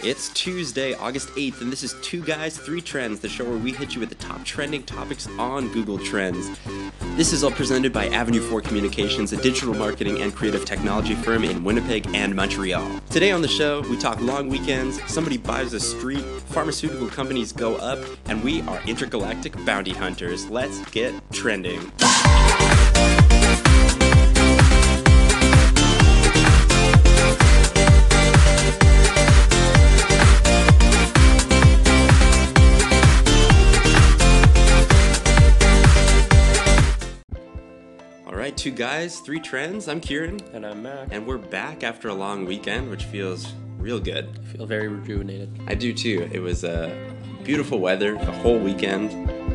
It's Tuesday, August 8th, and this is Two Guys, Three Trends, the show where we hit you with the top trending topics on Google Trends. This is all presented by Avenue 4 Communications, a digital marketing and creative technology firm in Winnipeg and Montreal. Today on the show, we talk long weekends, somebody buys a street, pharmaceutical companies go up, and we are intergalactic bounty hunters. Let's get trending. Guys, three trends. I'm Kieran, And I'm Mac. and we're back after a long weekend, which feels real good. I feel very rejuvenated. I do too. It was uh, beautiful weather the whole weekend,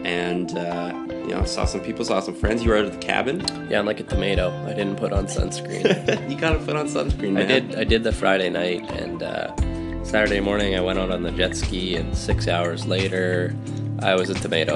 and uh, you know, saw some people, saw some friends. You were out of the cabin. Yeah, I'm like a tomato. I didn't put on sunscreen. you gotta put on sunscreen, man. I did. I did the Friday night, and uh, Saturday morning I went out on the jet ski, and six hours later I was a tomato.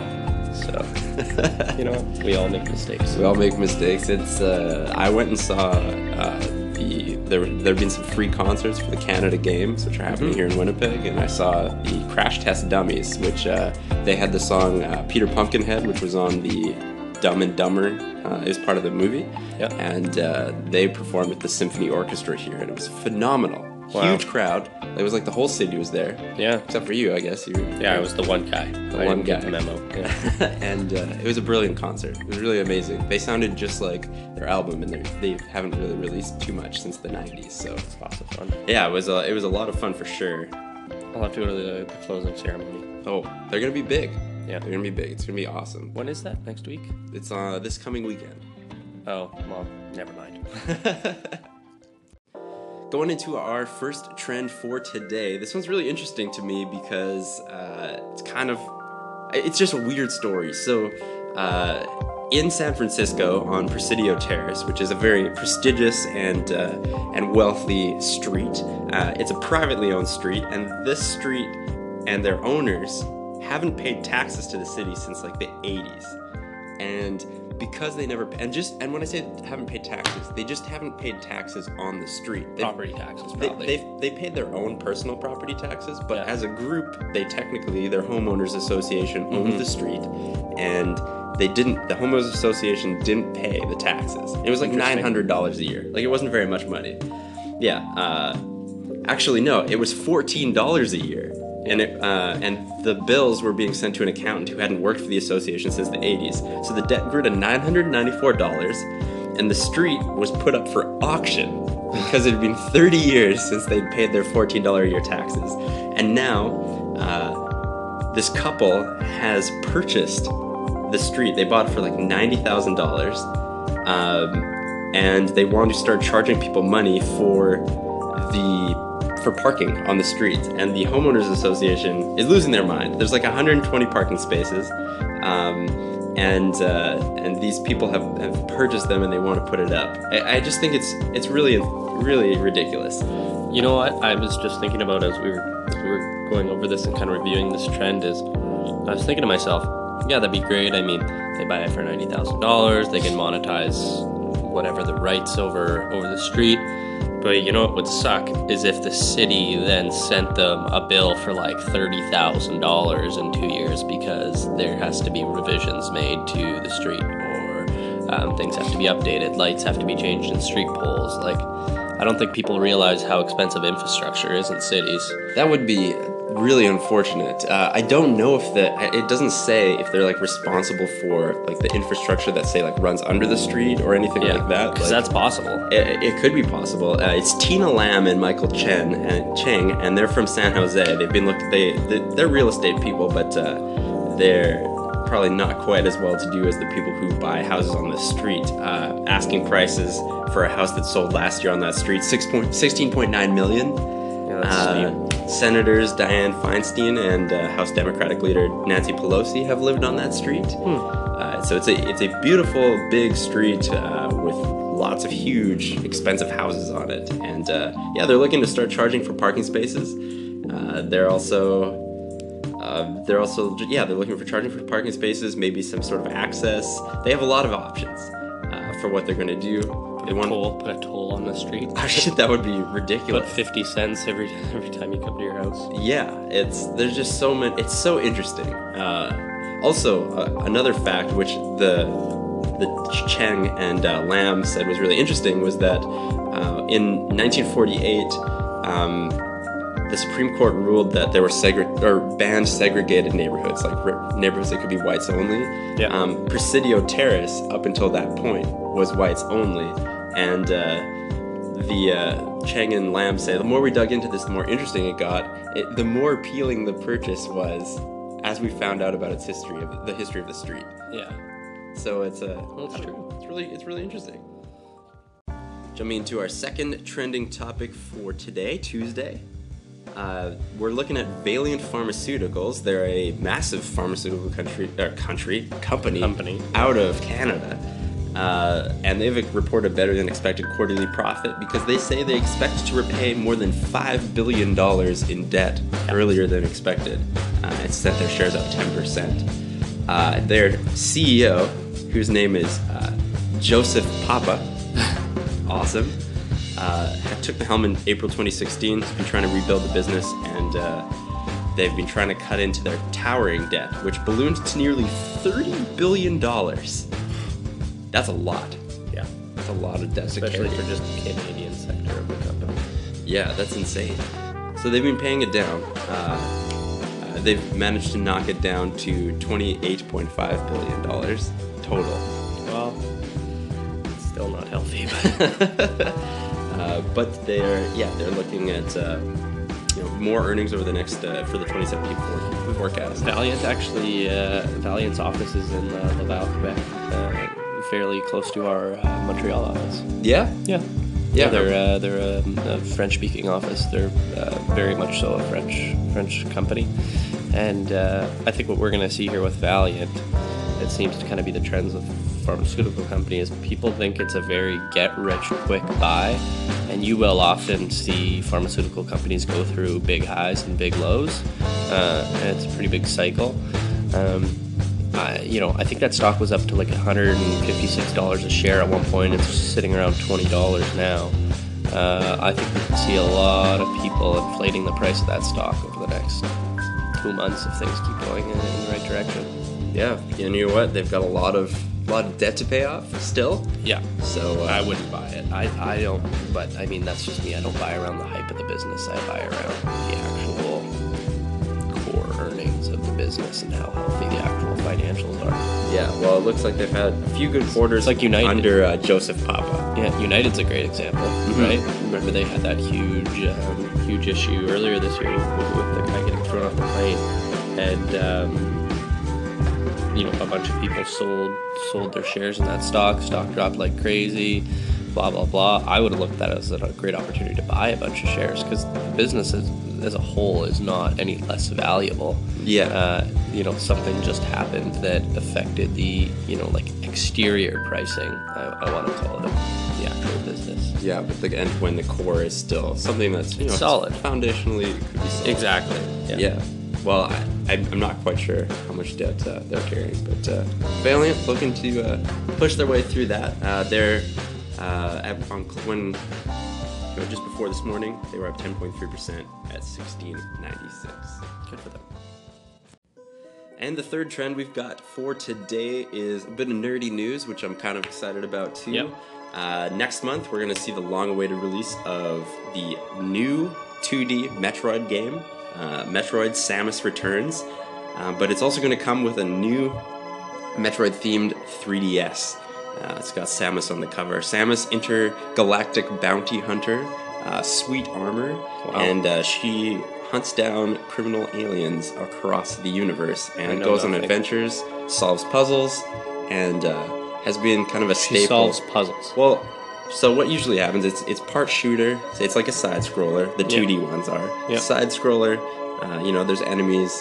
So you know, we all make mistakes. We all make mistakes. It's. Uh, I went and saw uh, the there. There have been some free concerts for the Canada Games, which are happening here in Winnipeg, and I saw the Crash Test Dummies, which uh, they had the song uh, Peter Pumpkinhead, which was on the Dumb and Dumber. Uh, is part of the movie, Yep. and uh, they performed with the symphony orchestra here, and it was phenomenal. Wow. Huge crowd. It was like the whole city was there, Yeah. except for you, I guess. You Yeah, I was the one guy. The one one guy. the memo. Yeah. and uh, it was a brilliant concert. It was really amazing. They sounded just like their album, and they're- haven't really released too much since the '90s. So it's Lots of fun. yeah, it was a, it was a lot of fun for sure. I'll have to go to the, the closing ceremony. Oh, they're gonna be big. Yeah. They're gonna be big. It's gonna be awesome. When is that? Next week? It's uh this coming weekend. Oh, well, never mind. Going into our first trend for today, this one's really interesting to me because uh, it's kind of it's just a weird story. So, uh, in San Francisco on Presidio Terrace, which is a very prestigious and uh, and wealthy street, uh, it's a privately owned street, and this street and their owners haven't paid taxes to the city since like the 80s and because they never and just and when I say haven't paid taxes, they just haven't paid taxes on the street. They've- Property taxes, probably. they they paid their own personal property taxes, but Yeah. as a group, they technically their homeowners association owned Mm-hmm. the street, and they didn't. The homeowners association didn't pay the taxes. It was like nine hundred dollars a year. Like it wasn't very much money. Yeah. Uh, actually, no. It was fourteen dollars a year, and it uh, and the bills were being sent to an accountant who hadn't worked for the association since the eighties. So the debt grew to nine hundred ninety-four dollars, and the street was put up for auction because it had been thirty years since they'd paid their fourteen dollar a year taxes, and now. Uh, this couple has purchased the street. They bought it for like ninety thousand dollars, um, and they want to start charging people money for the for parking on the street. And the homeowners association is losing their mind. There's like 120 parking spaces, um, and uh, and these people have, have purchased them and they want to put it up. I, I just think it's it's really really ridiculous. You know what? I was just thinking about as we were as we were going over this and kind of reviewing this trend is I was thinking to myself, yeah, that'd be great. I mean, they buy it for ninety thousand dollars, they can monetize whatever the rights over over the street. But you know what would suck is if the city then sent them a bill for like thirty thousand dollars in two years because there has to be revisions made to the street or um, things have to be updated, lights have to be changed in street poles. Like, I don't think people realize how expensive infrastructure is in cities. That would be really unfortunate. Uh, I don't know if the it doesn't say if they're like responsible for like the infrastructure that say like runs under the street or anything like that. because Like, that's possible. it, it could be possible. Uh, it's Tina Lam and Michael Chen and Cheng, and they're from San Jose. They've been looked. They they- they're real estate people, but uh, they're probably not quite as well to do as the people who buy houses on the street. Uh, asking prices for a house that sold last year on that street six point sixteen point nine million. Yeah, that's Uh, Senators Dianne Feinstein and uh, House Democratic leader Nancy Pelosi have lived on that street. Uh, so it's a it's a beautiful big street uh, with lots of huge expensive houses on it, and uh, yeah, they're looking to start charging for parking spaces. Uh, they're also uh, they're also yeah they're looking for charging for parking spaces, maybe some sort of access. They have a lot of options uh, for what they're going to do. They want toll, put a toll on the street. that would be Put ridiculous. fifty cents every every time you come to your house. Yeah, it's there's just so many. It's so interesting. Uh, also, uh, another fact which the the Cheng and uh, Lam said was really interesting was that uh, in 1948, um, the Supreme Court ruled that there were segre- or banned segregated neighborhoods, like re- neighborhoods that could be whites only. Yeah. Um, Presidio Terrace, up until that point, was whites only, and uh, the uh, Chang and Lam say the more we dug into this, the more interesting it got. It, the more appealing the purchase was, as we found out about its history of the history of the street. Yeah. So it's a Well, it's true. It's really it's really interesting. Jumping into our second trending topic for today, Tuesday. Uh, we're looking at Valeant Pharmaceuticals. They're a massive pharmaceutical country, or country company, Company. out of Canada, uh, and they've reported better than expected quarterly profit because they say they expect to repay more than five billion dollars in debt earlier than expected. Uh, and sent their shares up ten percent. Uh, their CEO, whose name is uh, Joseph Papa, awesome. Uh, took the helm in April 2016. Has been trying to rebuild the business, and uh, they've been trying to cut into their towering debt, which ballooned to nearly 30 billion dollars. That's a lot. Yeah. That's a lot of debt, Especially for just the Canadian sector of the company. Yeah, that's insane. So they've been paying it down. Uh, uh, they've managed to knock it down to 28.5 billion dollars total. Well, it's still not healthy, but Uh, but they're yeah they're looking at uh, you know more earnings over the next uh, for the 2017 forecast. Valeant actually, uh, Valeant's office is in uh, Laval, Quebec, fairly close to our uh, Montreal office. Yeah, Yeah. Yeah. they're uh, they're um, a French-speaking office. They're uh, very much so a French French company, and uh, I think what we're going to see here with Valeant, it seems to kind of be the trends of pharmaceutical companies. People think it's a very get-rich-quick buy, and you will often see pharmaceutical companies go through big highs and big lows, uh, and it's a pretty big cycle. Um, I, you know, I think that stock was up to like $156 a share at one point. It's sitting around $20 now. Uh, I think we can see a lot of people inflating the price of that stock over the next two months if things keep going in, in the right direction. yeah. And you know what? They've got a lot of a lot of debt to pay off still. Yeah, So uh, I wouldn't buy it. I, I don't, but I mean, that's just me. I don't buy around the hype of the business. I buy around the actual earnings of the business and how healthy the actual financials are. yeah. Well, it looks like they've had a few good quarters like United. under uh, Joseph Papa. Yeah, United's a great example, right? Remember they had that huge, um, huge issue earlier this year with, with the guy getting thrown off the plane, and um, you know a bunch of people sold sold their shares in that stock. Stock dropped like crazy. Blah blah blah. I would have looked at that as a great opportunity to buy a bunch of shares because the business as, as a whole is not any less valuable Yeah. uh, you know something just happened that affected the you know like exterior pricing i, I want to call it the actual business Yeah, but the, end when the core is still something that's you know Solid. foundationally could be solid. exactly Yeah. Well, I, I, I'm not quite sure how much debt uh, they're carrying, but uh, Valeant looking to uh, push their way through that. Uh, they're uh, at, when you know, just before this morning they were up 10.3 percent at 1696. good for them And the third trend we've got for today is a bit of nerdy news, which I'm kind of excited about too. Yep. Uh, next month, we're going to see the long awaited release of the new 2D Metroid game, uh, Metroid Samus Returns. Uh, but it's also going to come with a new Metroid themed 3DS. Uh, it's got Samus on the cover. Samus, intergalactic bounty hunter, uh, sweet armor, and uh, she hunts down criminal aliens across the universe and goes on adventures, solves puzzles, and uh, has been kind of a she staple. solves puzzles Well, so what usually happens? It's it's part shooter. so It's like a side scroller. The 2D ones are Yeah. side scroller. Uh, you know, there's enemies.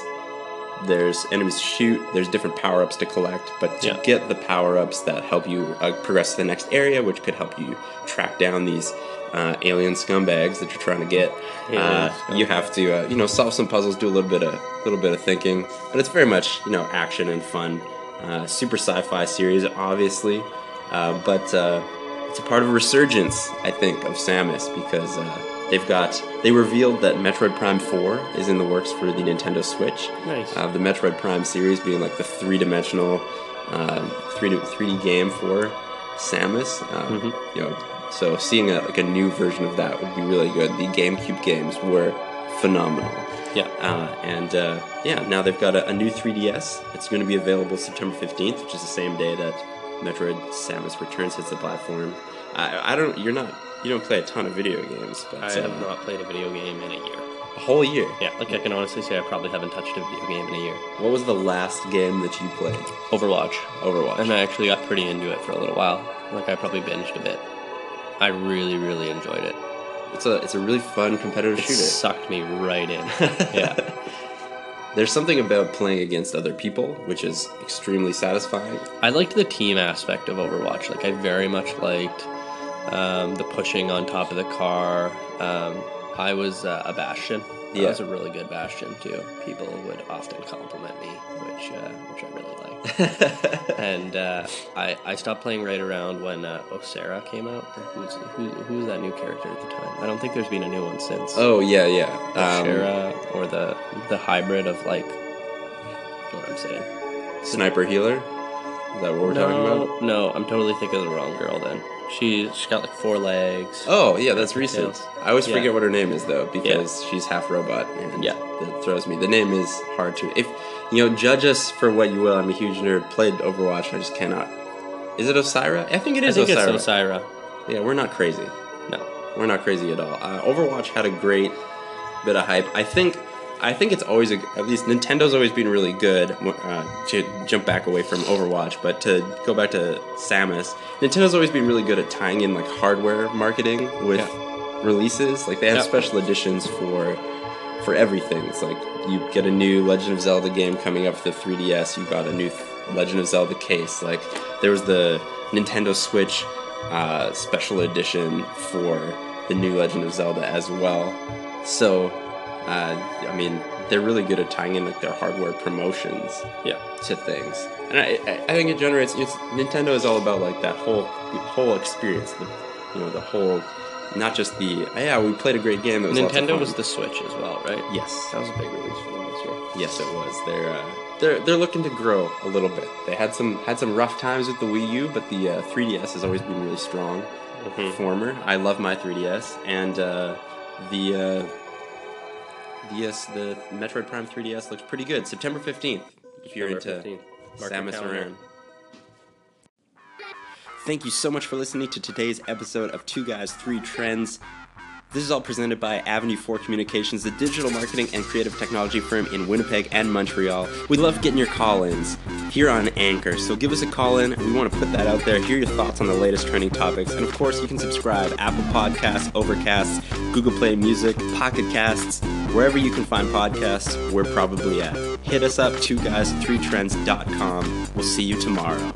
There's enemies to shoot. There's different power ups to collect. But to Yeah. get the power ups that help you uh, progress to the next area, which could help you track down these uh, alien scumbags that you're trying to get, uh, you have to uh, you know solve some puzzles, do a little bit of little bit of thinking. But it's very much you know action and fun. Uh, super sci-fi series, obviously, uh, but uh, it's a part of a resurgence, I think, of Samus because uh, they've got they revealed that Metroid Prime Four is in the works for the Nintendo Switch. Nice. Uh, the Metroid Prime series being like the three-dimensional, um, three three D game for Samus. Um, Mm-hmm. You know, so seeing a, like a new version of that would be really good. The GameCube games were phenomenal. Yeah. Uh, and uh, yeah, now they've got a, a new 3DS. It's going to be available September 15th, which is the same day that Metroid Samus Returns hits the platform. I, I don't. You're not. You don't play a ton of video games, but I have uh, not played a video game in a year. a whole year. Yeah, like I can honestly say I probably haven't touched a video game in a year. What was the last game that you played? Overwatch. Overwatch. And I actually got pretty into it for a little while. Like I probably binged a bit. I really, really enjoyed it. It's a it's a really fun competitive It shooter. sucked me right in. yeah. There's something about playing against other people which is extremely satisfying. I liked the team aspect of Overwatch. Like I very much liked um, the pushing on top of the car. Um, I was uh, a Bastion. I was a really good Bastion too. People would often compliment me, which uh, which I really liked. and uh, I I stopped playing right around when uh, Osera came out. Who's who, who was that new character at the time? I don't think there's been a new one since. oh yeah, yeah. Um, Osera or the the hybrid of like. What I'm saying? Sniper healer. Is that what we're talking about? No, I'm totally thinking of the wrong girl then. She she's got like four legs. Oh yeah, that's recent. Tails. I always Yeah. forget what her name is though because she's half robot and Yeah. that throws me. The name is hard to. If you know, judge us for what you will. I'm a huge nerd. Played Overwatch. I just cannot. Is it Osira? I think it is. I think Osira. it's Osira. Yeah, we're not crazy. No. We're not crazy at all. Uh, Overwatch had a great bit of hype. I think. I think it's always a, at least Nintendo's always been really good uh, to jump back away from Overwatch, but to go back to Samus, Nintendo's always been really good at tying in like hardware marketing with releases. Like they have Yeah. special editions for for everything. It's like you get a new Legend of Zelda game coming up for the 3DS. You got a new Legend of Zelda case. Like there was the Nintendo Switch uh, special edition for the new Legend of Zelda as well. So, uh, I mean, they're really good at tying in like their hardware promotions Yeah. to things, and I, I, think it generates. It's, Nintendo is all about like that whole whole experience. The, you know, the whole, not just the oh, yeah, we played a great game. Was Nintendo was the Switch as well, right? yes, That was a big release for them this year. yes, it was. They're uh, they're they're looking to grow a little bit. They had some had some rough times with the Wii U, but the uh, 3DS has always been really strong performer. I love my 3DS, and uh, the uh, the Metroid Prime 3DS looks pretty good. September 15th, if you're September into 15th. Samus. Aran. Thank you so much for listening to today's episode of Two Guys, Three Trends. This is all presented by Avenue 4 Communications, the digital marketing and creative technology firm in Winnipeg and Montreal. We love getting your call ins here on Anchor, so give us a call in. We want to put that out there, hear your thoughts on the latest trending topics, and of course, you can subscribe Apple Podcasts, Overcast, Google Play Music, Pocket Casts, wherever you can find podcasts, we're probably at. Hit us up, two guys, three trends.com. We'll see you tomorrow.